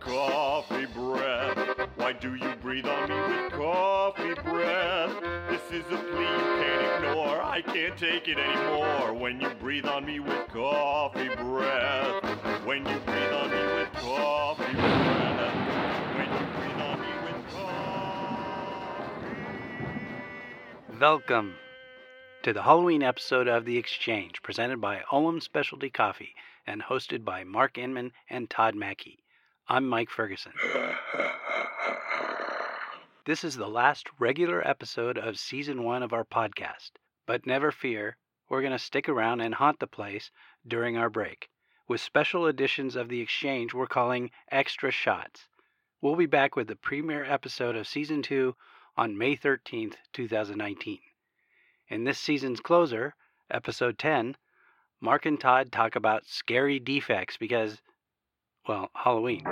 coffee breath? Why do you breathe on me with coffee breath? This is a plea you can't ignore. I can't take it anymore. When you breathe on me with coffee breath. When you breathe on me with coffee breath. When you breathe on me with coffee. Welcome to the Halloween episode of The Exchange, presented by Olam Specialty Coffee and hosted by Mark Inman and Todd Mackey. I'm Mike Ferguson. This is the last regular episode of season one of our podcast, but never fear, we're going to stick around and haunt the place during our break with special editions of The Exchange we're calling Extra Shots. We'll be back with the premiere episode of season two on May 13th, 2019. In this season's closer, episode 10, Mark and Todd talk about scary defects because, well, Halloween.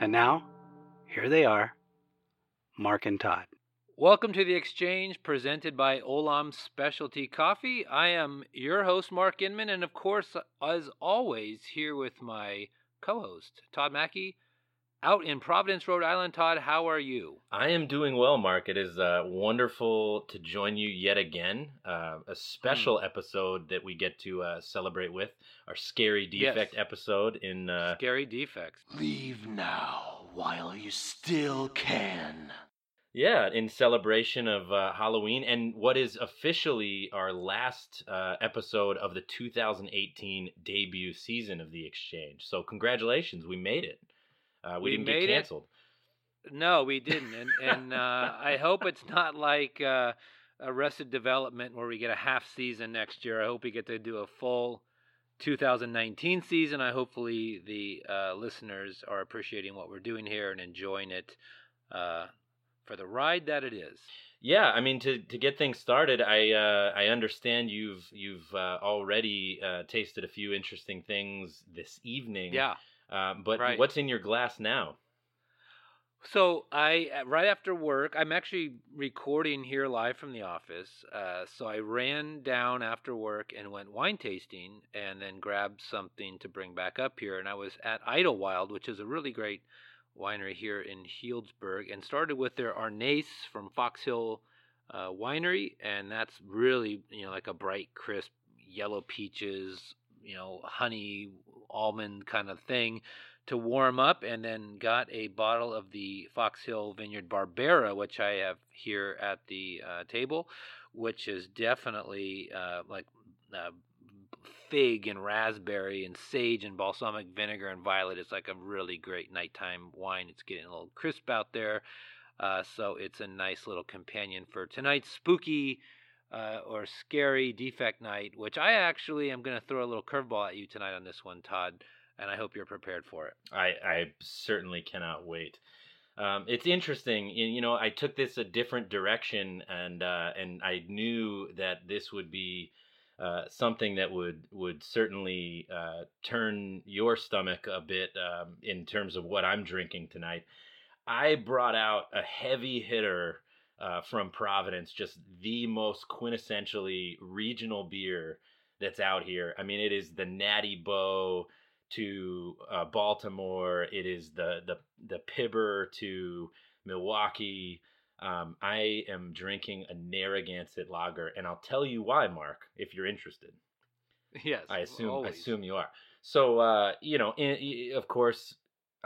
And now, here they are, Mark and Todd. Welcome to the exchange presented by Olam Specialty Coffee. I am your host, Mark Inman, and of course, as always, here with my co host, Todd Mackey, out in Providence, Rhode Island. Todd, how are you? I am doing well, Mark. It is uh, wonderful to join you yet again. Uh, a special episode that we get to uh, celebrate with our scary Yes. defect episode in. Uh, Scary defects. Leave now while you still can. yeah, in celebration of uh, Halloween and what is officially our last uh, episode of the 2018 debut season of the Exchange. So congratulations, we made it. Uh, we, We didn't get it. canceled. No, we didn't, and and uh, I hope it's not like uh, Arrested Development where we get a half season next year. I hope we get to do a full 2019 season. I hopefully the uh, listeners are appreciating what we're doing here and enjoying it uh, for the ride that it is. Yeah, I mean to to get things started, I uh, I understand you've you've uh, already uh, tasted a few interesting things this evening. Yeah. Uh, but Right. what's in your glass now? So I uh, right after work, I'm actually recording here live from the office. Uh, so I ran down after work and went wine tasting, and then grabbed something to bring back up here. And I was at Idlewild, which is a really great winery here in Healdsburg, and started with their Arneis from Fox Hill uh, Winery, and that's really you know like a bright, crisp yellow peaches, you know, honey almond kind of thing to warm up and then got a bottle of the Fox Hill Vineyard Barbera, which I have here at the uh, table, which is definitely uh, like uh, fig and raspberry and sage and balsamic vinegar and violet. It's like a really great nighttime wine. It's getting a little crisp out there. Uh, so it's a nice little companion for tonight's spooky uh, or scary defect night, which I actually am going to throw a little curveball at you tonight on this one, Todd and I hope you're prepared for it. I I certainly cannot wait. Um, it's interesting, you know. I took this a different direction, and uh, and I knew that this would be uh, something that would would certainly uh, turn your stomach a bit um, in terms of what I'm drinking tonight. I brought out a heavy hitter uh, from Providence, just the most quintessentially regional beer that's out here. I mean, it is the Natty Boh to uh, Baltimore. It is the the the Pibber to Milwaukee. Um, I am drinking a Narragansett lager, and I'll tell you why, Mark, if you're interested. Yes, I assume I assume you are. So uh, you know, in, i- of course,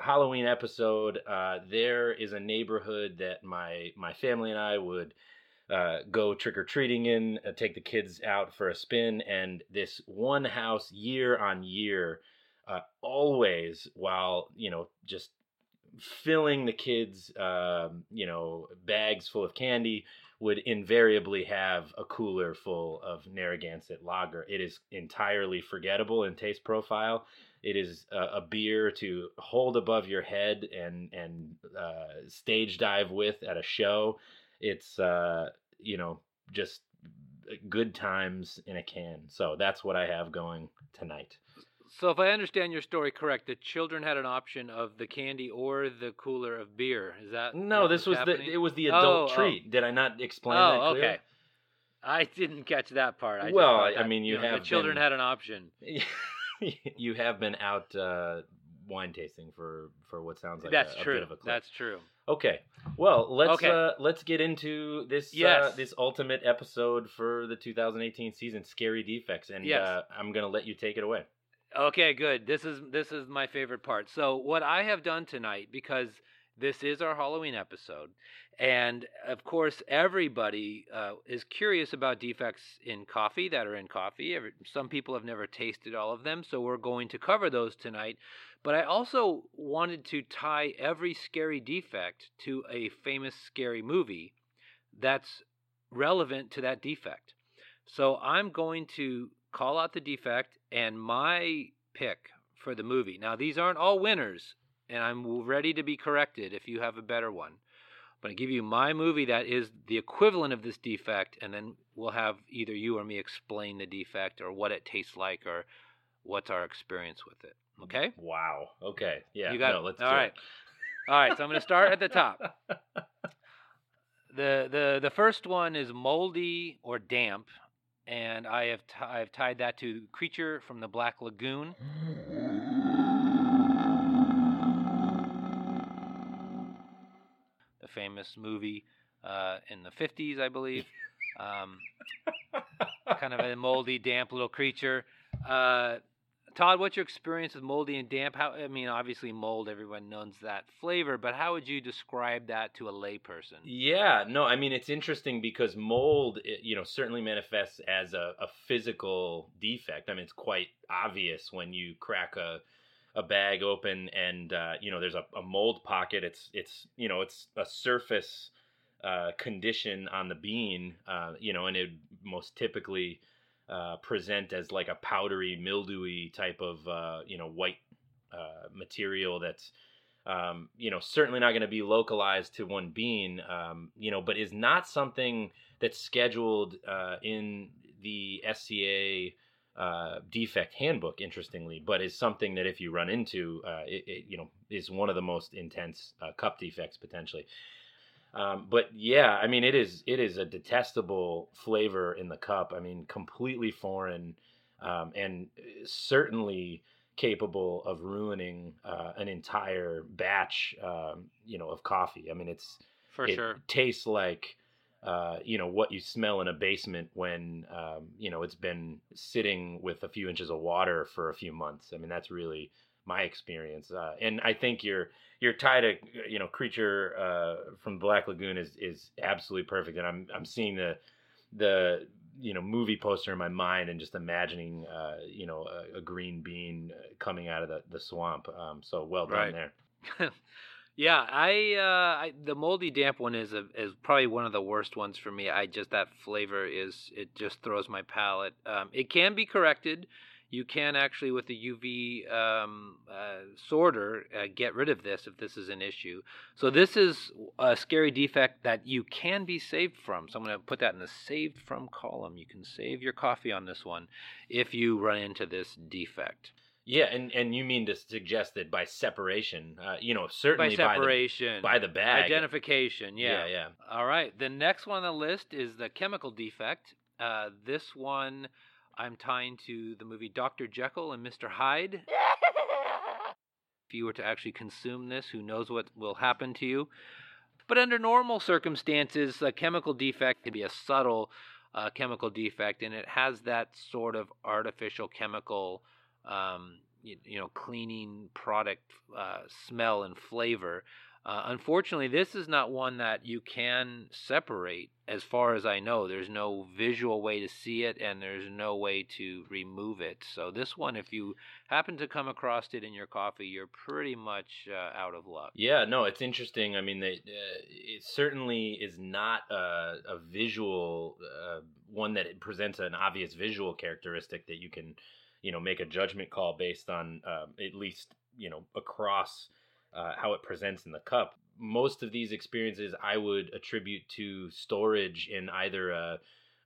Halloween episode. Uh, there is a neighborhood that my my family and I would uh, go trick or treating in, uh, take the kids out for a spin, and this one house year on year, uh, always while you know just filling the kids, um, you know, bags full of candy would invariably have a cooler full of Narragansett lager. It is entirely forgettable in taste profile. It is a, a beer to hold above your head and and uh, stage dive with at a show. It's uh, you know just good times in a can. So that's what I have going tonight. So, if I understand your story correct, the children had an option of the candy or the cooler of beer. Is that No, this was happening? the it was the Oh, adult oh. treat. Did I not explain oh, that clear? okay. I didn't catch that part. I just Well, thought I that, mean, you know, have the children been- had an option. you have been out uh, wine tasting for for what sounds like That's a, a true. bit of a clip. That's true. Okay. Well, let's Okay. uh let's get into this uh, Yes. this ultimate episode for the 2018 season, Scary Defects, and Yes. uh, I'm gonna let you take it away. Okay, good. This is this is my favorite part. So what I have done tonight because this is our Halloween episode, and of course everybody uh, is curious about defects in coffee that are in coffee. Some people have never tasted all of them, so we're going to cover those tonight. But I also wanted to tie every scary defect to a famous scary movie that's relevant to that defect. So I'm going to call out the defect and my pick for the movie. Now, these aren't all winners, and I'm ready to be corrected if you have a better one. I'm going to give you my movie that is the equivalent of this defect, and then we'll have either you or me explain the defect or what it tastes like or what's our experience with it. Okay? Wow. Okay. Yeah. you got no, it. let's All do right. All right. So I'm going to start at the top. the the the first one is moldy or damp, and I have t- I've tied that to creature from the Black Lagoon. The famous movie uh, in the 50s, I believe. Um, kind of a moldy, damp little creature. Uh, Todd, what's your experience with moldy and damp? How I mean, obviously mold, everyone knows that flavor, but how would you describe that to a layperson? Yeah, no, I mean it's interesting because mold, it, you know, certainly manifests as a, a physical defect. I mean, it's quite obvious when you crack a a bag open and uh, you know there's a, a mold pocket. It's it's you know it's a surface uh, condition on the bean, uh, you know, and it most typically uh, present as like a powdery, mildewy type of uh, you know white uh, material that's um, you know, certainly not going to be localized to one bean, um, you know, but is not something that's scheduled in the SCA uh, defect handbook, interestingly, but is something that if you run into, uh, it, it, you know, is one of the most intense uh, cup defects potentially. Um, but yeah, I mean, it is it is a detestable flavor in the cup. I mean, completely foreign, um, and certainly capable of ruining uh, an entire batch, um, you know, of coffee. I mean, it's For it sure. tastes like uh, you know what you smell in a basement when um, you know it's been sitting with a few inches of water for a few months. I mean, that's really my experience, uh, and I think your your tie to you know creature uh, from Black Lagoon is is absolutely perfect, and I'm I'm seeing the the you know movie poster in my mind and just imagining uh, you know a, a green bean uh, coming out of the, the swamp. Um, so well done Right. there. yeah, I, uh, I the moldy damp one is a, is probably one of the worst ones for me. I just that flavor is it just throws my palate. Um, it can be corrected. You can actually with the UV um, uh, sorter uh, get rid of this if this is an issue. So this is a scary defect that you can be saved from. So I'm going to put that in the saved from column. You can save your coffee on this one if you run into this defect. Yeah, and and you mean to suggest that by separation, uh, you know, certainly By separation, by the, by the bag, identification, yeah. yeah, yeah. All right. The next one on the list is the chemical defect. Uh, this one I'm tying to the movie Dr. Jekyll and Mr. Hyde. if you were to actually consume this, who knows what will happen to you? But under normal circumstances, a chemical defect can be a subtle uh, chemical defect, and it has that sort of artificial chemical, um, you, you know, cleaning product uh, smell and flavor. Uh, unfortunately, this is not one that you can separate, as far as I know. There's no visual way to see it, and there's no way to remove it. So, this one, if you happen to come across it in your coffee, you're pretty much uh, out of luck. Yeah, no, it's interesting. I mean, they, uh, it certainly is not a, a visual uh, one that presents an obvious visual characteristic that you can, you know, make a judgment call based on um, at least you know across uh, how it presents in the cup. Most of these experiences I would attribute to storage in either a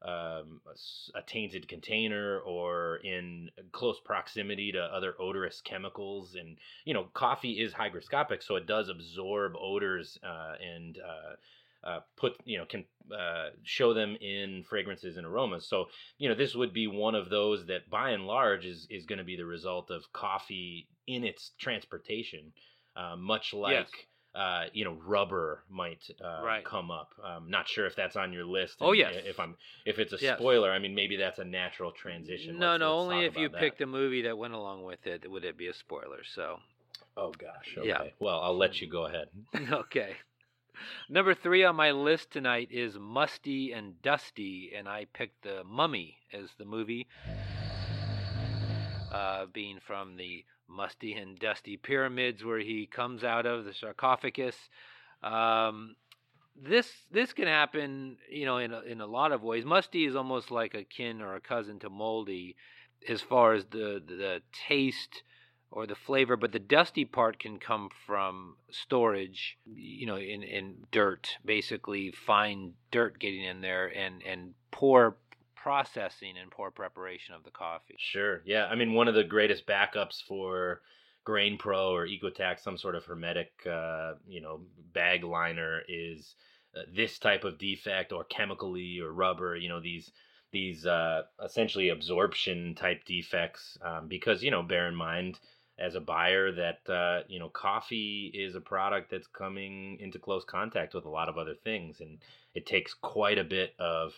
um, a, a tainted container or in close proximity to other odorous chemicals. And, you know, coffee is hygroscopic, so it does absorb odors uh, and, uh, uh, put you know can uh, show them in fragrances and aromas. So you know this would be one of those that by and large is is going to be the result of coffee in its transportation, uh, much like. Yes. Uh, you know, rubber might uh, Right. come up. Um, not sure if that's on your list. Oh, yes. If I'm, if it's a Yes. spoiler, I mean, maybe that's a natural transition. No, Let's- no, let's only if you that. picked a movie that went along with it would it be a spoiler. So, Oh gosh. Okay. Yeah. Well, I'll let you go ahead. okay. Number three on my list tonight is Musty and Dusty, and I picked The Mummy as the movie, uh, being from the musty and dusty pyramids where he comes out of the sarcophagus. Um, this this can happen, you know, in a, in a lot of ways. Musty is almost like a kin or a cousin to moldy, as far as the the taste or the flavor, but the dusty part can come from storage, you know, in, in dirt, basically fine dirt getting in there and, and poor processing and poor preparation of the coffee. Sure. Yeah. I mean, one of the greatest backups for Grain Pro or Ecotact, some sort of hermetic, uh, you know, bag liner is uh, this type of defect or chemically or rubber. You know, these these uh, essentially absorption type defects. Um, because you know, bear in mind as a buyer that uh, you know coffee is a product that's coming into close contact with a lot of other things, and it takes quite a bit of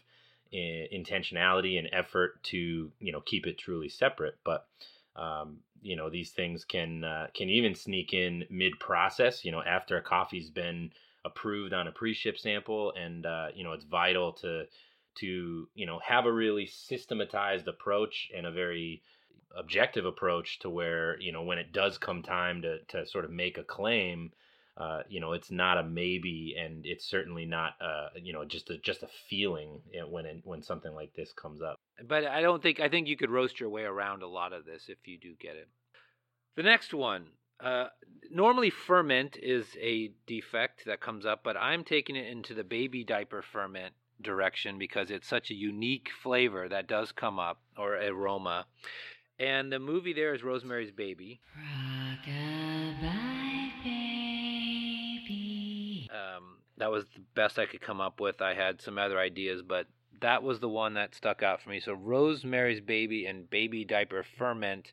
intentionality and effort to you know keep it truly separate. But um, you know these things can uh, can even sneak in mid process you know after a coffee's been approved on a pre-ship sample and uh, you know it's vital to to you know have a really systematized approach and a very objective approach to where you know when it does come time to to sort of make a claim uh, you know it's not a maybe and it's certainly not uh, you know just a just a feeling when it, when something like this comes up But I don't think, I think you could roast your way around a lot of this if you do get it. The next one. Uh, normally, ferment is a defect that comes up, but I'm taking it into the baby diaper ferment direction because it's such a unique flavor that does come up or aroma. And the movie there is Rosemary's Baby. Rockabye baby. Um, that was the best I could come up with. I had some other ideas, but that was the one that stuck out for me. So Rosemary's Baby and Baby Diaper Ferment.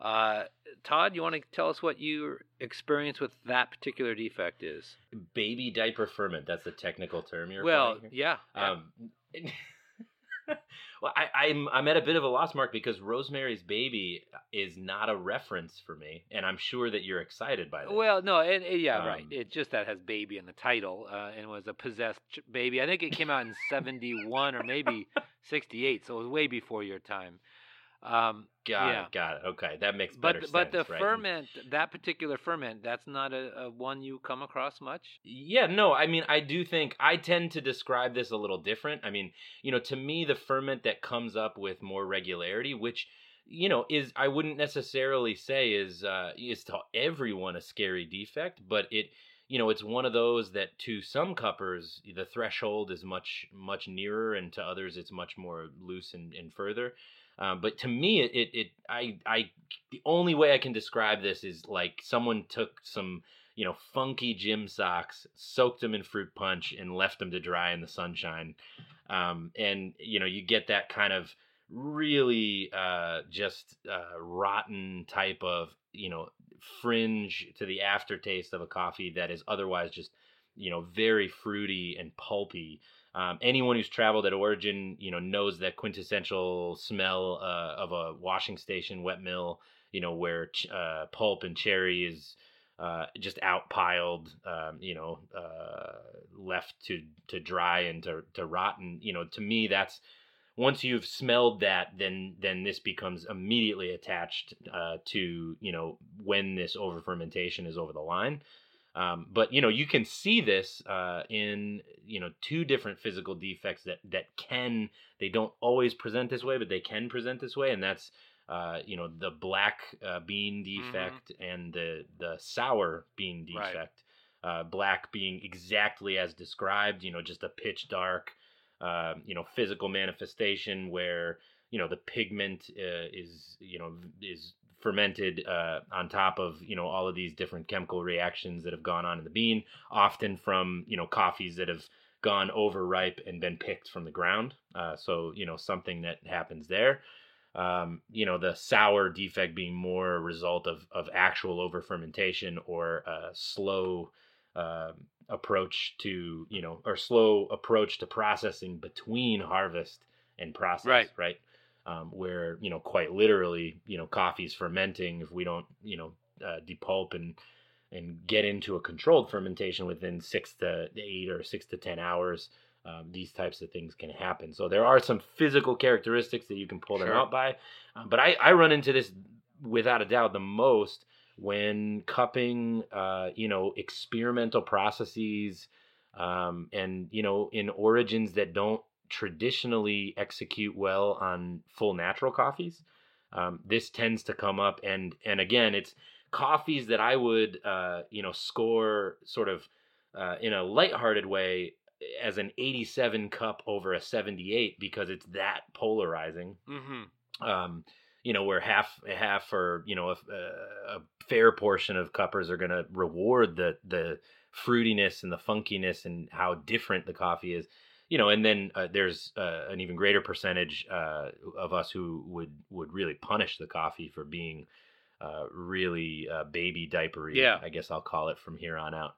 Uh, Todd, you want to tell us what your experience with that particular defect is? baby diaper ferment that's the technical term you're well, applying here? yeah. well, I, I'm I'm at a bit of a loss, Mark, because Rosemary's Baby is not a reference for me, and I'm sure that you're excited by this. Well, no, and, and yeah, right. Um, It's just that has baby in the title, uh, and was a possessed baby. I think it came out in '71 or maybe '68, so it was way before your time. Um, got yeah. it, got it. Okay, that makes sense. but better but the right? ferment, that particular ferment, that's not a, a one you come across much. Yeah, no, I mean, I do think I tend to describe this a little different. I mean, you know, to me, the ferment that comes up with more regularity, which you know is I wouldn't necessarily say is uh, is to everyone a scary defect, but it you know it's one of those that to some cuppers the threshold is much much nearer, and to others it's much more loose and, and further. Um, but to me, it, it it I I the only way I can describe this is like someone took some you know, funky gym socks, soaked them in fruit punch, and left them to dry in the sunshine. Um, and you know, you get that kind of really uh, just uh, rotten type of you know fringe to the aftertaste of a coffee that is otherwise just you know very fruity and pulpy. Um, anyone who's traveled at Origin, you know, knows that quintessential smell uh, of a washing station wet mill. You know, where ch- uh, pulp and cherry is uh, just outpiled, um, you know, uh, left to to dry and to to rot. And you know, to me, that's once you've smelled that, then then this becomes immediately attached uh, to you know when this over fermentation is over the line. Um, but you know, you can see this uh, in you know two different physical defects that that can they don't always present this way, but they can present this way, and that's uh, you know the black uh, bean defect and the the sour bean Right. defect. Uh, black being exactly as described, you know, just a pitch dark, uh, you know, physical manifestation where you know the pigment uh, is you know is fermented uh, on top of you know all of these different chemical reactions that have gone on in the bean, often from you know coffees that have gone overripe and been picked from the ground. Uh, so you know something that happens there. Um, you know the sour defect being more a result of of actual over fermentation or a slow uh, approach to you know or slow approach to processing between harvest and process. Right. Right. Um, where you know quite literally you know coffee's fermenting if we don't you know uh, depulp and and get into a controlled fermentation within six to eight or six to ten hours um, these types of things can happen so there are some physical characteristics that you can pull them Sure. out by um, but I, I run into this without a doubt the most when cupping uh, you know experimental processes um, and you know in origins that don't traditionally execute well on full natural coffees. Um, this tends to come up and and again it's coffees that i would uh, you know score sort of uh, in a lighthearted way as an 87 cup over a 78 because it's that polarizing. Mm-hmm. um, you know, where half half or you know a, a fair portion of cuppers are going to reward the the fruitiness and the funkiness and how different the coffee is, you know, and then uh, there's uh, an even greater percentage uh, of us who would would really punish the coffee for being uh, really uh, baby diapery. Yeah. I guess I'll call it from here on out.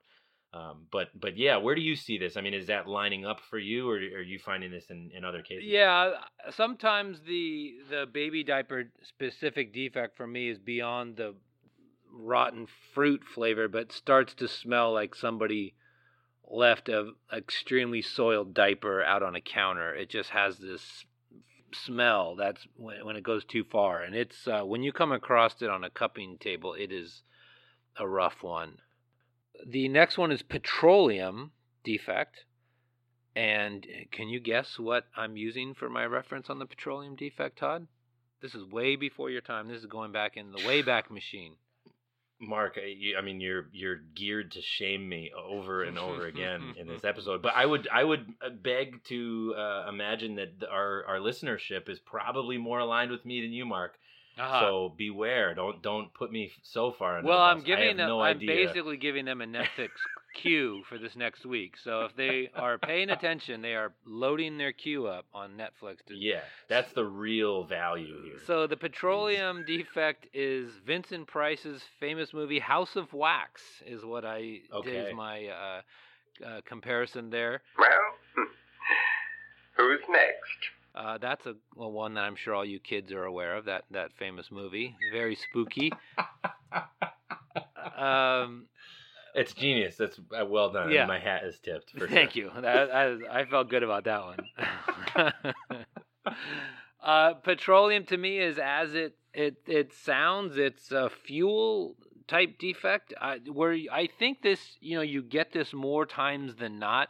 Um, but but yeah, where do you see this? I mean, is that lining up for you, or are you finding this in, in other cases? Yeah, sometimes the the baby diaper specific defect for me is beyond the rotten fruit flavor, but starts to smell like somebody left a extremely soiled diaper out on a counter. It just has this smell that's when, when it goes too far, and it's uh, when you come across it on a cupping table, it is a rough one. The next one is petroleum defect. And uh, can you guess what I'm using for my reference on the petroleum defect, Todd? This is way before your time. This is going back in the Wayback Machine. Mark, I, you, I mean, you're you're geared to shame me over and over again in this episode. But I would I would uh, beg to uh, imagine that our our listenership is probably more aligned with me than you, Mark. So beware. Don't don't put me so far. Under well, the I'm bus. I giving have them. no I'm idea. basically giving them a Netflix queue for this next week. So if they are paying attention, they are loading their queue up on Netflix. To, Yeah, that's the real value here. So the petroleum defect is Vincent Price's famous movie House of Wax. Is what I Okay. is my uh, uh, comparison there. Well, who's next? Uh, that's a, well, one that I'm sure all you kids are aware of. That that famous movie, very spooky. um, It's genius. That's uh, well done. Yeah. My hat is tipped. For thank sure. you. That, I, I felt good about that one. uh, petroleum to me is as it it it sounds. It's a fuel type defect. I, where I think this, you know, you get this more times than not.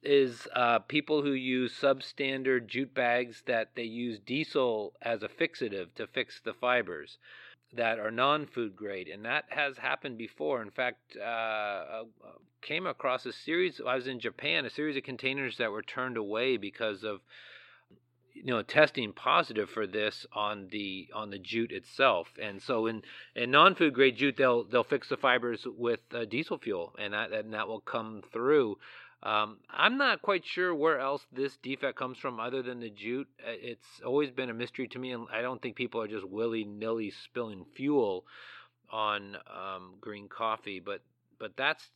Is uh, people who use substandard jute bags that they use diesel as a fixative to fix the fibers that are non-food grade, and that has happened before. In fact, uh, uh, came across a series. I was in Japan, a series of containers that were turned away because of you know testing positive for this on the on the jute itself. And so in in non-food grade jute, they'll they'll fix the fibers with uh, diesel fuel, and that and that will come through. Um, I'm not quite sure where else this defect comes from other than the jute. Uh, It's always been a mystery to me, and I don't think people are just willy nilly spilling fuel on um, green coffee. But but that's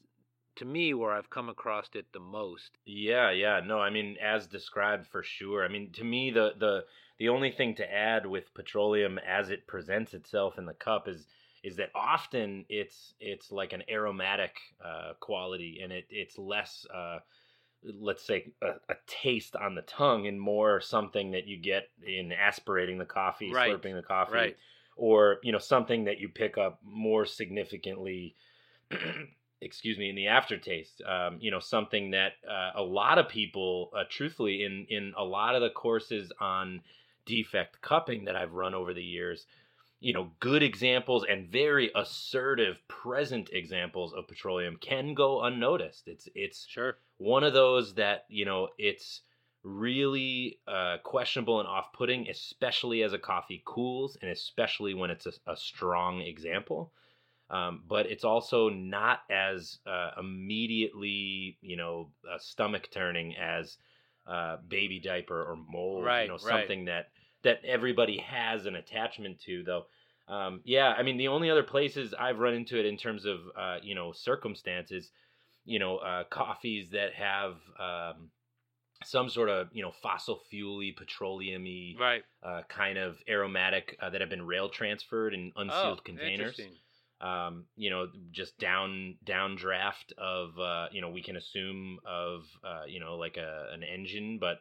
to me where I've come across it the most. Yeah, yeah. No, I mean as described for sure. I mean to me the the the only thing to add with petroleum as it presents itself in the cup is is that often it's it's like an aromatic uh, quality and it it's less uh, let's say a, a taste on the tongue and more something that you get in aspirating the coffee, Right, slurping the coffee, right. or you know something that you pick up more significantly excuse me in the aftertaste um, you know something that uh, a lot of people uh, truthfully in in a lot of the courses on defect cupping that i've run over the years you know good examples and very assertive present examples of petroleum can go unnoticed it's it's Sure. one of those that you know it's really uh, questionable and off-putting, especially as a coffee cools, and especially when it's a, a strong example. Um, but it's also not as uh, immediately, you know, uh, stomach turning as uh, baby diaper or mold. Right, you know, right. something that that everybody has an attachment to, though. Um, yeah, I mean, the only other places I've run into it in terms of, uh, you know, circumstances, you know, uh, coffees that have um, some sort of, you know, fossil fuely, petroleumy Right. uh, kind of aromatic uh, that have been rail transferred in unsealed oh, containers. Um, you know, just down downdraft of, uh, you know, we can assume of, uh, you know, like a an engine, but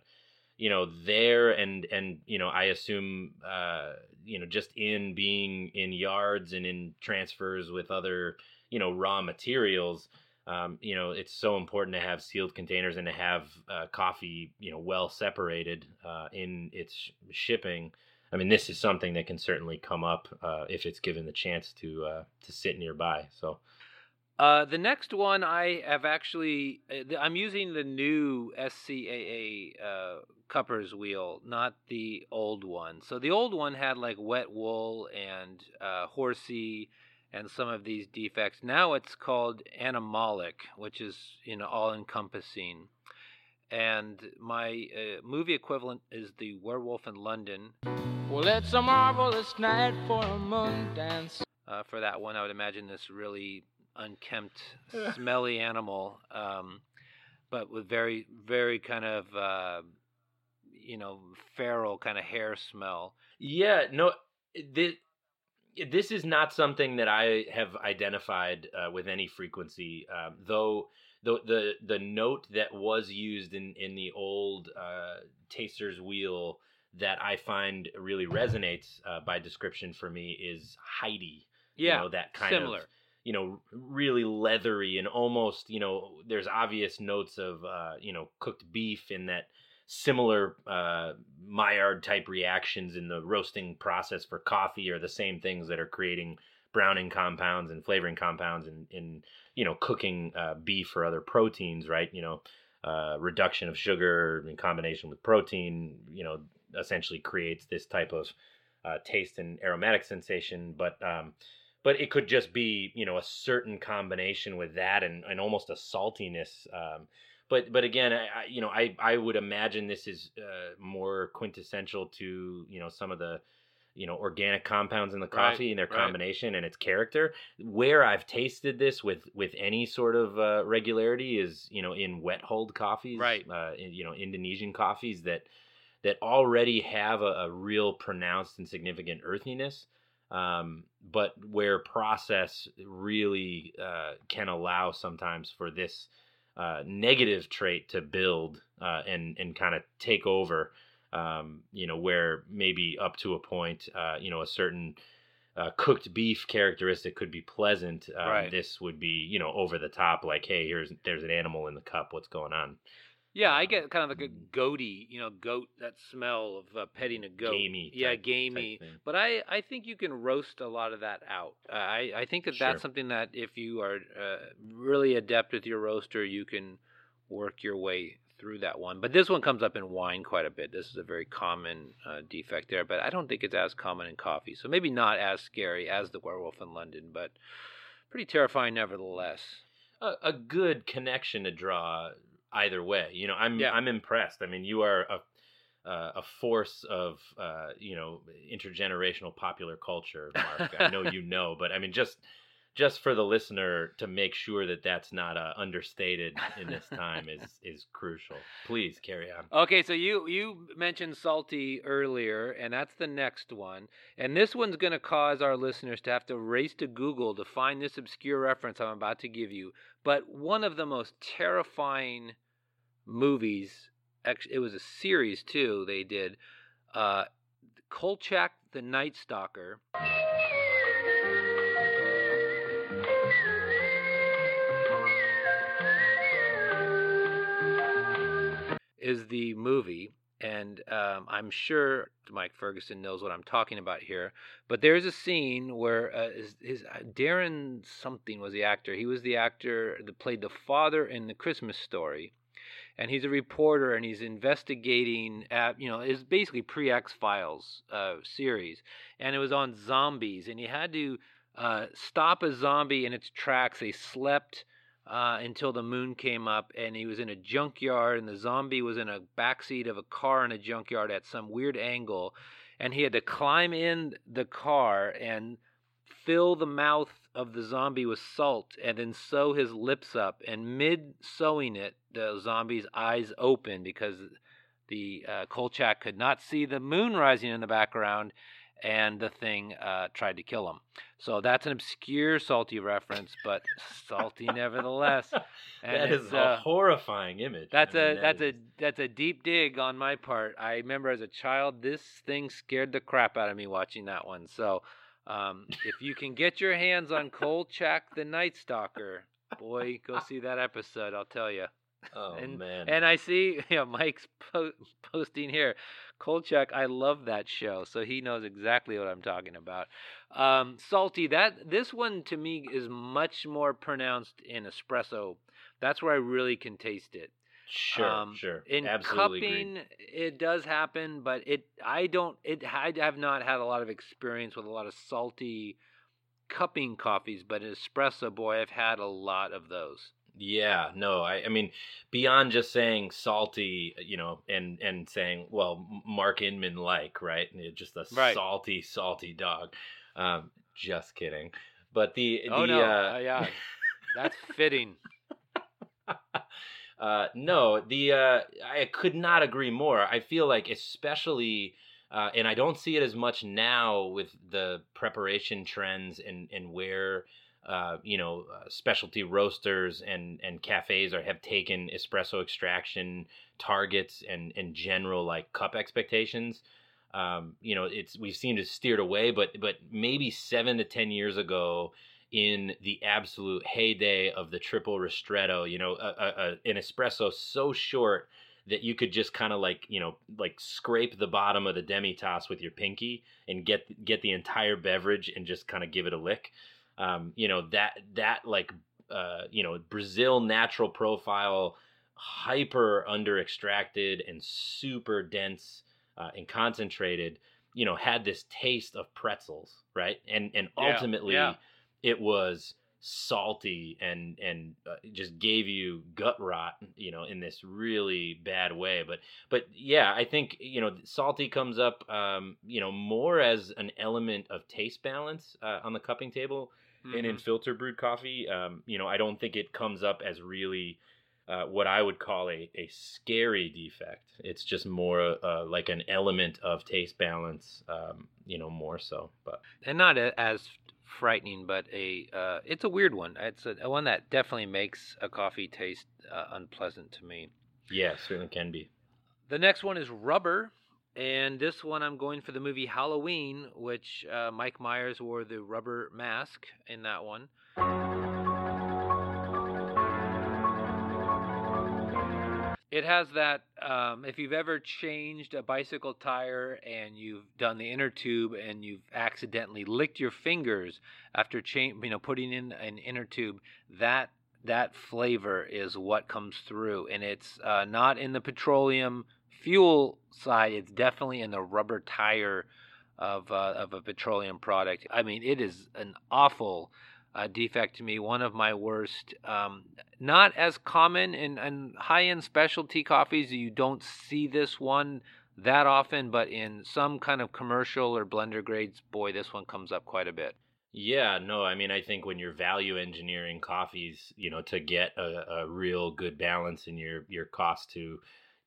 you know there and and you know I assume uh, you know just in being in yards and in transfers with other you know raw materials. Um, you know, it's so important to have sealed containers and to have uh, coffee, you know, well separated uh, in its sh- shipping. I mean, this is something that can certainly come up uh, if it's given the chance to uh, to sit nearby. So, Uh, the next one I have actually, uh, I'm using the new SCAA Cuppers wheel, not the old one. So the old one had like wet wool and uh, horsey and some of these defects. Now it's called animalic, which is you know all encompassing. And my uh, movie equivalent is the Werewolf in London. Well, it's a marvelous night for a moon dance. Uh, for that one, I would imagine this really unkempt, smelly animal, um, but with very, very kind of, uh, you know, feral kind of hair smell. yeah, no, this this is not something that I have identified uh, with any frequency, um, though. The, the the note that was used in, in the old uh, taster's wheel that I find really resonates uh, by description for me is hidey. Yeah, you know, that kind similar. of you know really leathery and almost you know there's obvious notes of uh, you know cooked beef in that similar uh, Maillard type reactions in the roasting process for coffee are the same things that are creating browning compounds and flavoring compounds in, in you know cooking uh, beef or other proteins right? You know uh, reduction of sugar in combination with protein you know essentially creates this type of uh, taste and aromatic sensation. But um, but it could just be you know a certain combination with that and, and almost a saltiness um, but but again I, you know I, I would imagine this is uh, more quintessential to you know some of the you know organic compounds in the Right, coffee and their right. combination and its character where i've tasted this with with any sort of uh, regularity is you know in wet hulled coffees Right. uh, in, you know indonesian coffees that that already have a, a real pronounced and significant earthiness um, but where process really uh, can allow sometimes for this uh, negative trait to build uh, and and kind of take over. Um, you know, where maybe up to a point, uh, you know, a certain uh, cooked beef characteristic could be pleasant. Um, Right. This would be, you know, over the top. Like, hey, here's there's an animal in the cup. What's going on? Yeah, I get kind of like a goaty, you know, goat that smell of uh, petting a goat. Gamey yeah, type- gamey. But I, I think you can roast a lot of that out. Uh, I, I think that Sure. that's something that if you are uh, really adept with your roaster, you can work your way through that one. But this one comes up in wine quite a bit. This is a very common uh, defect there, but I don't think it's as common in coffee. So maybe not as scary as the werewolf in London, but pretty terrifying nevertheless. a, a good connection to draw either way. You know, I'm Yeah. I'm impressed. I mean, you are a uh, a force of uh, you know intergenerational popular culture, Mark. I know you know, but I mean, just just for the listener to make sure that that's not uh, understated in this time is is crucial. Please carry on. Okay, so you you mentioned salty earlier, and that's the next one. And this one's going to cause our listeners to have to race to Google to find this obscure reference I'm about to give you. But one of the most terrifying movies, it was a series too. They did uh, Kolchak the Night Stalker. is the movie, and um, I'm sure Mike Ferguson knows what I'm talking about here. But there's a scene where uh, his, his uh, Darren something was the actor. He was the actor that played the father in the Christmas Story, and he's a reporter and he's investigating at you know it's basically pre X Files uh, series, and it was on zombies, and he had to uh, stop a zombie in its tracks. They slept uh, until the moon came up, and he was in a junkyard, and the zombie was in a backseat of a car in a junkyard at some weird angle, and he had to climb in the car and fill the mouth of the zombie with salt and then sew his lips up and mid sewing it the zombie's eyes open because the uh, kolchak could not see the moon rising in the background and the thing uh, tried to kill him so that's an obscure salty reference but salty nevertheless and that is a uh, horrifying image. that's I mean, a that that's is- a that's a deep dig on my part. I remember as a child, this thing scared the crap out of me watching that one. So, um, if you can get your hands on Kolchak the Night Stalker, boy, go see that episode. I'll tell you. Oh and, man. And I see, you know, Mike's po- posting here. Kolchak, I love that show, so he knows exactly what I'm talking about. Um, salty, that this one to me is much more pronounced in espresso. That's where I really can taste it. Sure, Um, sure. In Absolutely cupping, agreed. it does happen, but it I don't it I have not had a lot of experience with a lot of salty cupping coffees, but espresso, boy, I've had a lot of those. Yeah, no, I, I mean, beyond just saying salty, you know, and and saying, well, Mark Inman like, right? Just a Right. salty, salty dog. Um, just kidding. But the oh the no, uh, uh, yeah, that's fitting. uh, no, the uh, I could not agree more. I feel like, especially, uh, and I don't see it as much now with the preparation trends and and where uh, you know uh, specialty roasters and and cafes are have taken espresso extraction targets and and general like cup expectations. Um, you know, it's we've seen it steered away, but but maybe seven to ten years ago, in the absolute heyday of the triple ristretto, you know, a, a, a, an espresso so short that you could just kind of like you know like scrape the bottom of the demi-tasse with your pinky and get get the entire beverage and just kind of give it a lick. Um, you know that that like uh, you know Brazil natural profile, hyper under extracted and super dense uh, and concentrated. You know had this taste of pretzels, right? And and Yeah, ultimately yeah. It was salty and and uh, just gave you gut rot you know in this really bad way but but yeah i think you know salty comes up um you know more as an element of taste balance uh, on the cupping table and in Mhm. filter brewed coffee um you know i don't think it comes up as really uh, what I would call a, a scary defect. It's just more uh, like an element of taste balance, um, you know, more so. But and not as frightening, but a uh, it's a weird one. It's a, a one that definitely makes a coffee taste uh, unpleasant to me. yeah, certainly can be. The next one is rubber. And this one, I'm going for the movie Halloween, which uh, Mike Myers wore the rubber mask in that one. It has that. Um, if you've ever changed a bicycle tire and you've done the inner tube and you've accidentally licked your fingers after cha- you know putting in an inner tube, that that flavor is what comes through, and it's uh, not in the petroleum fuel side. It's definitely in the rubber tire of uh, of a petroleum product. I mean, it is an awful uh, defect to me. One of my worst. Um, not as common in, in high end specialty coffees. You don't see this one that often, but in some kind of commercial or blender grades, boy, this one comes up quite a bit. Yeah, no, I mean, I think when you're value engineering coffees, you know, to get a, a real good balance in your your cost to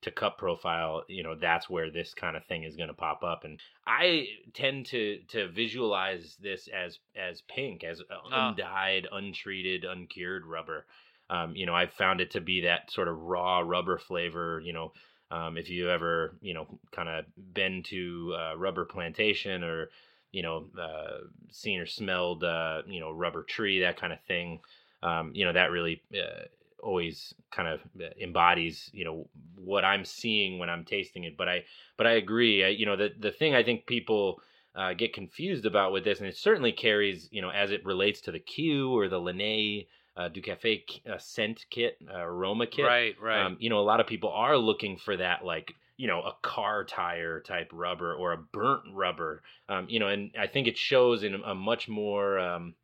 to cup profile, you know, that's where this kind of thing is going to pop up. And I tend to to visualize this as as pink, as uh, Ah. undyed, untreated, uncured rubber. Um, you know, I've found it to be that sort of raw rubber flavor. You know, um, if you ever, you know, kind of been to uh, rubber plantation or you know, uh, seen or smelled, uh, you know, rubber tree, that kind of thing. Um, you know, that really uh, always kind of embodies, you know, what I'm seeing when I'm tasting it. But I, but I agree. I, you know, the the thing I think people uh, get confused about with this, and it certainly carries, you know, as it relates to the Q or the Le Nez uh, du Café uh, scent kit, uh, aroma kit. Right, right. Um, you know, a lot of people are looking for that, like you know, a car tire type rubber or a burnt rubber. Um, you know, and I think it shows in a much more, um,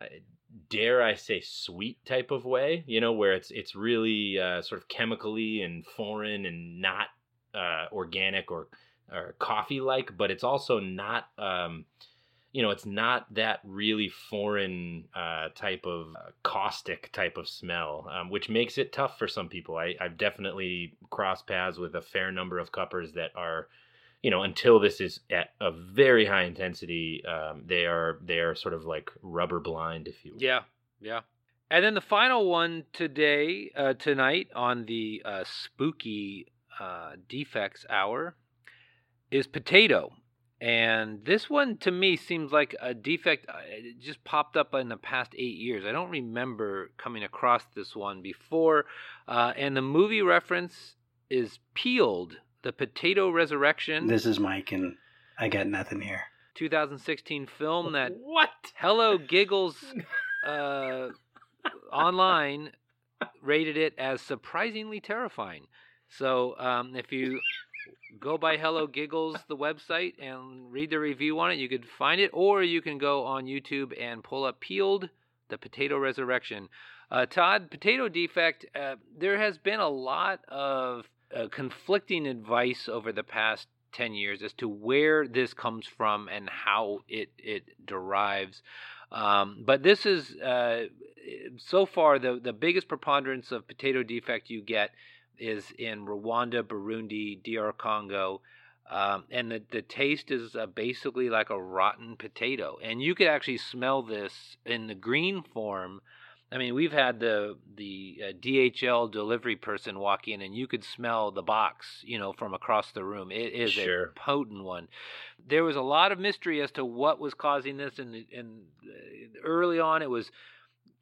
uh, dare I say, sweet type of way. You know, where it's it's really uh, sort of chemically and foreign and not uh, organic or or coffee like, but it's also not. Um, you know, it's not that really foreign uh, type of uh, caustic type of smell, um, which makes it tough for some people. I, I've definitely crossed paths with a fair number of cuppers that are, you know, until this is at a very high intensity, um, they are they are sort of like rubber blind, if you will. Yeah, yeah. And then the final one today, uh, tonight on the uh, spooky uh, defects hour is potato. And this one to me seems like a defect. uh, It just popped up in the past eight years. I don't remember coming across this one before. Uh, and the movie reference is Peeled, the Potato Resurrection, This is Mike, and I got nothing here. 2016 film that What? Hello Giggles uh, online rated it as surprisingly terrifying. So um, if you go by Hello Giggles, the website, and read the review on it, you could find it, or you can go on YouTube and pull up Peeled, the Potato Resurrection. Uh, Todd, potato defect, uh, there has been a lot of uh, conflicting advice over the past 10 years as to where this comes from and how it, it derives. Um, but this is uh, so far the, the biggest preponderance of potato defect you get is in Rwanda, Burundi, DR Congo. Um, and the, the taste is uh, basically like a rotten potato. And you could actually smell this in the green form. I mean, we've had the the uh, DHL delivery person walk in, and you could smell the box, you know, from across the room. It is Sure. a potent one. There was a lot of mystery as to what was causing this, and and uh, early on, it was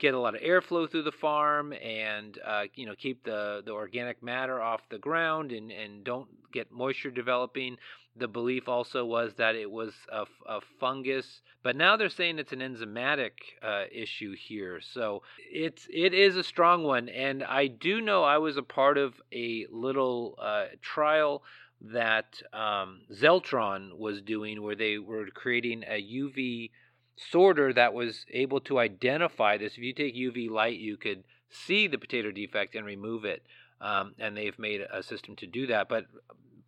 get a lot of airflow through the farm and uh, you know keep the, the organic matter off the ground and, and don't get moisture developing. The belief also was that it was a, a fungus, but now they're saying it's an enzymatic uh, issue here. So it's it is a strong one, and I do know I was a part of a little uh, trial that um, Zeltron was doing, where they were creating a UV sorter that was able to identify this. If you take UV light, you could see the potato defect and remove it. Um, and they've made a system to do that. But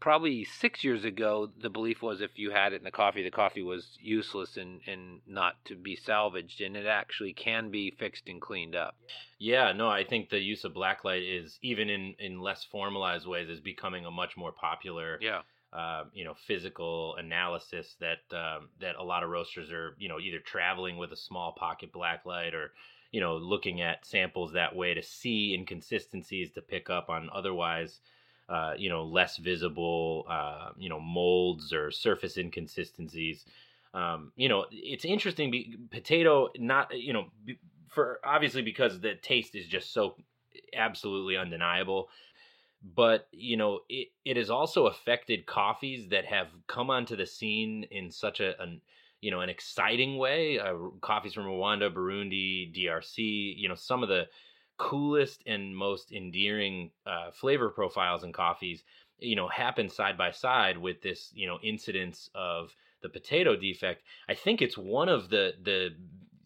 probably six years ago, the belief was if you had it in the coffee, the coffee was useless and, and not to be salvaged. And it actually can be fixed and cleaned up. Yeah, no, I think the use of blacklight is even in in less formalized ways is becoming a much more popular Yeah. Uh, you know physical analysis that um, that a lot of roasters are you know either traveling with a small pocket blacklight or you know looking at samples that way to see inconsistencies to pick up on otherwise uh, you know less visible uh, you know molds or surface inconsistencies. Um, you know it's interesting be, potato not you know be- for obviously because the taste is just so absolutely undeniable but you know it, it has also affected coffees that have come onto the scene in such a an, you know an exciting way uh, coffees from rwanda burundi drc you know some of the coolest and most endearing uh, flavor profiles in coffees you know happen side by side with this you know incidence of the potato defect. I think it's one of the the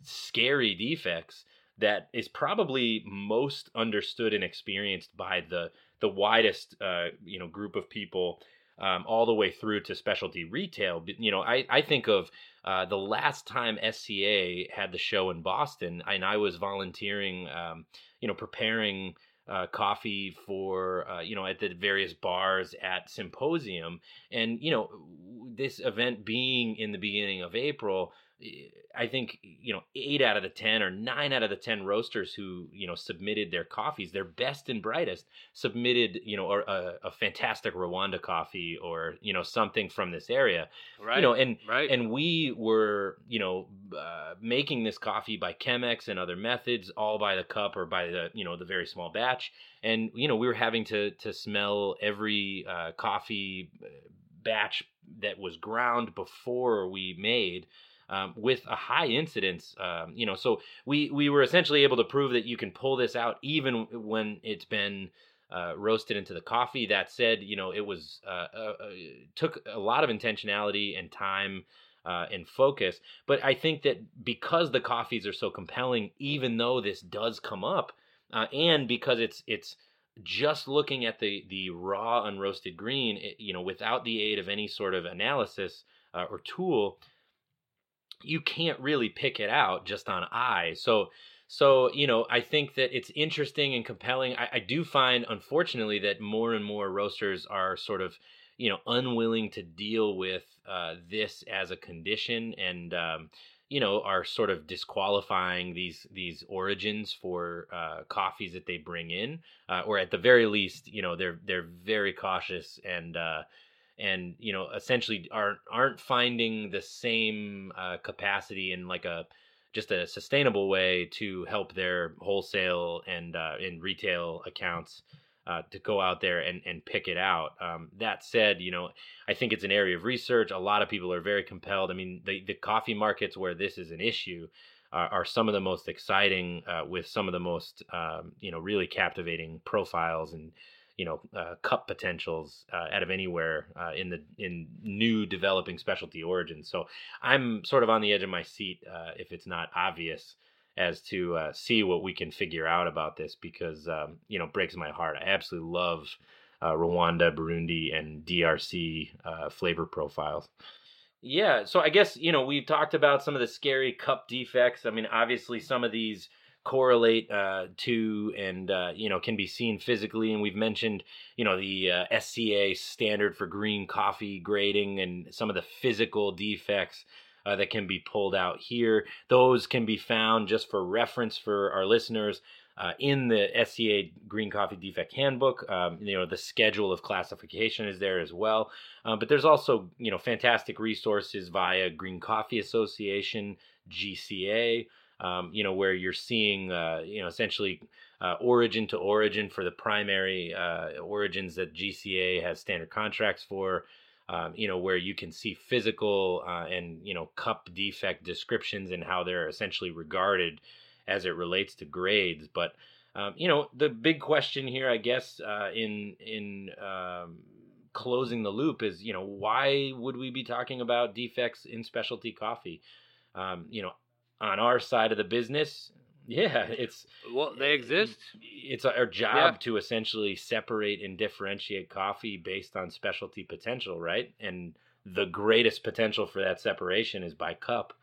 scary defects that is probably most understood and experienced by the the widest uh, you know group of people um, all the way through to specialty retail. You know, I, I think of uh, the last time SCA had the show in Boston, and I was volunteering, um, you know, preparing uh, coffee for uh, you know at the various bars at Symposium, and you know this event being in the beginning of April. I think you know eight out of the ten or nine out of the ten roasters who you know submitted their coffees, their best and brightest, submitted you know a, a fantastic Rwanda coffee or you know something from this area. Right. You know, and right. and we were you know uh, making this coffee by Chemex and other methods, all by the cup or by the you know the very small batch, and you know we were having to to smell every uh, coffee batch that was ground before we made um, with a high incidence. Um, you know, so we we were essentially able to prove that you can pull this out even when it's been uh, roasted into the coffee. That said, you know, it was uh, uh, uh, took a lot of intentionality and time uh, and focus. But I think that because the coffees are so compelling, even though this does come up, uh, and because it's it's just looking at the the raw unroasted green, it, you know, without the aid of any sort of analysis uh, or tool, you can't really pick it out just on eye. So so, you know, I think that it's interesting and compelling. I, I, do find, unfortunately, that more and more roasters are sort of, you know, unwilling to deal with uh, this as a condition and, um, you know, are sort of disqualifying these these origins for uh, coffees that they bring in, uh, or at the very least, you know, they're they're very cautious and uh, and you know essentially aren't aren't finding the same uh, capacity in like a just a sustainable way to help their wholesale and uh, in retail accounts uh, to go out there and, and pick it out. Um, that said, you know, I think it's an area of research. A lot of people are very compelled. I mean, the, the coffee markets where this is an issue uh, are some of the most exciting uh, with some of the most, um, you know, really captivating profiles and you know uh, cup potentials uh, out of anywhere uh, in the in new developing specialty origins. So I'm sort of on the edge of my seat uh, if it's not obvious as to uh, see what we can figure out about this because um, you know breaks my heart. I absolutely love uh, Rwanda, Burundi, and DRC flavor profiles. Yeah, so I guess you know we've talked about some of the scary cup defects. I mean, obviously some of these correlate uh, to and uh, you know can be seen physically and we've mentioned you know the uh, SCA standard for green coffee grading and some of the physical defects uh, that can be pulled out here those can be found just for reference for our listeners uh, in the SCA Green Coffee Defect Handbook. Um, you know the schedule of classification is there as well, uh, but there's also you know fantastic resources via Green Coffee Association, GCA, um, you know, where you're seeing, uh, you know, essentially uh, origin to origin for the primary uh, origins that GCA has standard contracts for. Um, you know, where you can see physical uh, and you know cup defect descriptions and how they're essentially regarded as it relates to grades. But um, you know, the big question here, I guess, uh, in in um, closing the loop is, you know, why would we be talking about defects in specialty coffee? Um, you know, on our side of the business, yeah, it's well, they exist. It's our job yeah. to essentially separate and differentiate coffee based on specialty potential, right? And the greatest potential for that separation is by cup,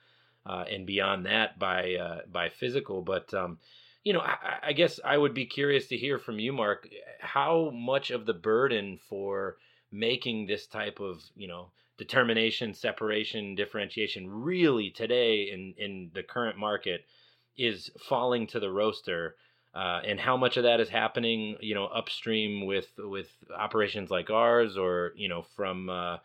uh, and beyond that by uh, by physical. But um, you know, I, I guess I would be curious to hear from you, Mark, how much of the burden for making this type of you know determination, separation, differentiation really today in, in the current market is falling to the roaster. Uh, and how much of that is happening, you know, upstream with with operations like ours, or you know, from uh,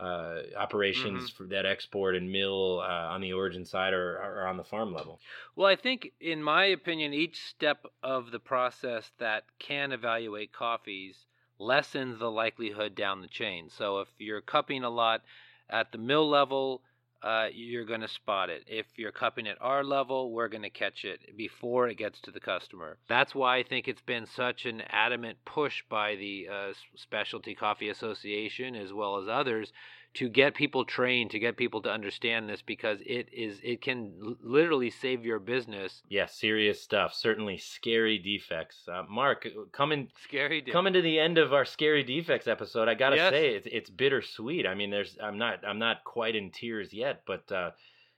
uh, operations mm-hmm. for that export and mill uh, on the origin side or, or on the farm level? Well, I think, in my opinion, each step of the process that can evaluate coffees lessens the likelihood down the chain. So if you're cupping a lot at the mill level, uh, you're going to spot it. If you're cupping at our level, we're going to catch it before it gets to the customer. That's why I think it's been such an adamant push by the uh, Specialty Coffee Association as well as others to get people trained to get people to understand this because it is it can literally save your business. Yeah serious stuff certainly scary defects. Uh, mark uh, coming scary de- coming to the end of our scary defects episode i gotta yes. say it's, it's bittersweet. I mean there's i'm not i'm not quite in tears yet but uh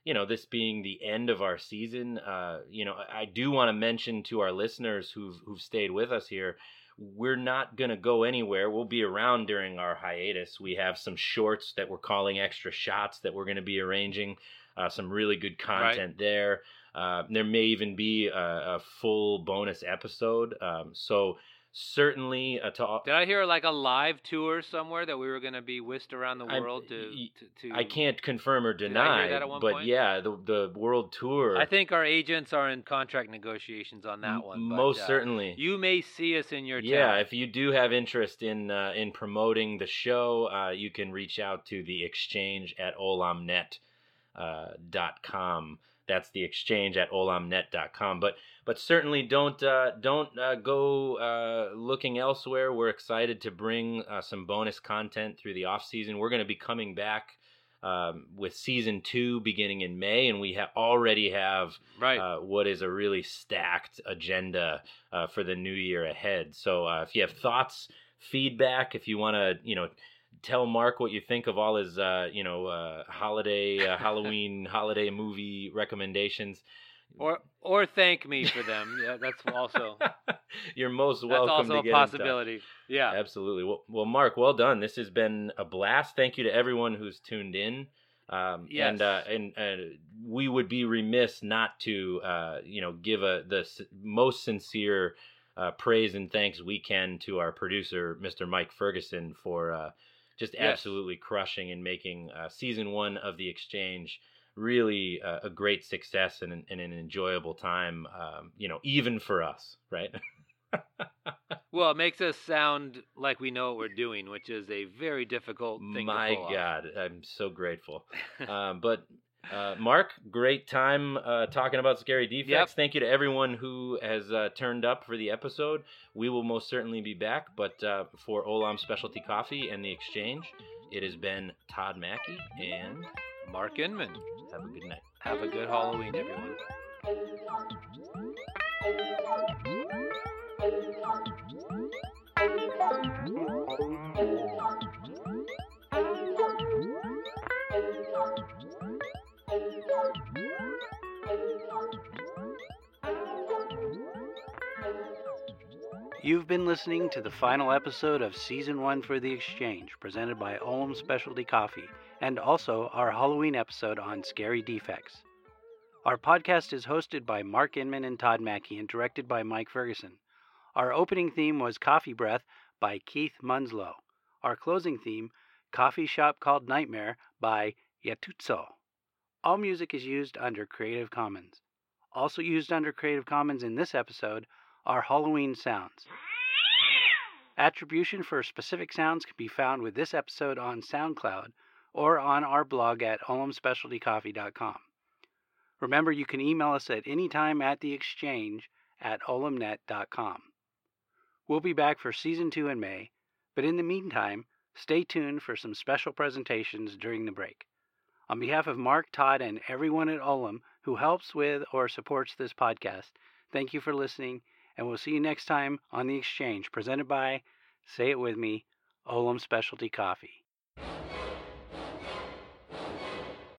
you know this being the end of our season uh you know i do want to mention to our listeners who've who've stayed with us here we're not going to go anywhere. We'll be around during our hiatus. We have some shorts that we're calling extra shots that we're going to be arranging. Uh, some really good content right. there. Uh, there may even be a, a full bonus episode. Um, so certainly uh, to did i hear like a live tour somewhere that we were going to be whisked around the world to, to, to, i can't confirm or deny but point? yeah the the world tour i think our agents are in contract negotiations on that one but, most uh, certainly you may see us in your town. yeah if you do have interest in uh, in promoting the show uh, you can reach out to the exchange at olamnet uh, dot com. That's the exchange at olamnet.com. But but certainly don't uh, don't uh, go uh, looking elsewhere. We're excited to bring uh, some bonus content through the off season. We're going to be coming back um, with season two beginning in May, and we ha- already have Right. uh, what is a really stacked agenda uh, for the new year ahead. So uh, if you have thoughts, feedback, if you want to, you know, tell Mark what you think of all his, uh, you know, uh, holiday, uh, Halloween holiday movie recommendations, or or thank me for them. Yeah, that's also you're most welcome. that's also to a possibility. Yeah. Absolutely. Well, well, Mark, well done. This has been a blast. Thank you to everyone who's tuned in. Um, And uh, and uh, we would be remiss not to uh, you know give a the s- most sincere uh, praise and thanks we can to our producer, Mr. Mike Ferguson, for uh, just Yes. absolutely crushing and making uh, season one of the Exchange really uh, a great success and an, and an enjoyable time. Um, you know, even for us, right? Well, it makes us sound like we know what we're doing, which is a very difficult thing My to pull off. God, I'm so grateful. um, but uh, Mark, great time uh, talking about scary defects. Yep. Thank you to everyone who has uh, turned up for the episode. We will most certainly be back. But uh, for Olam Specialty Coffee and the Exchange, it has been Todd Mackey, and Mark Inman. have a good night. Have a good Halloween, everyone. You've been listening to the final episode of Season 1 for The Exchange, presented by Olam Specialty Coffee, and also our Halloween episode on scary defects. Our podcast is hosted by Mark Inman and Todd Mackey and directed by Mike Ferguson. Our opening theme was Coffee Breath by Keith Munslow. Our closing theme, Coffee Shop Called Nightmare by Yatutso. All music is used under Creative Commons. Also used under Creative Commons in this episode are Halloween sounds. Attribution for specific sounds can be found with this episode on SoundCloud or on our blog at olamspecialtycoffee.com. Remember, you can email us at any time at the exchange at olamnet.com. We'll be back for season two in May, but in the meantime, stay tuned for some special presentations during the break. On behalf of Mark, Todd, and everyone at Olam who helps with or supports this podcast, thank you for listening, and we'll see you next time on The Exchange, presented by, say it with me, Olam Specialty Coffee.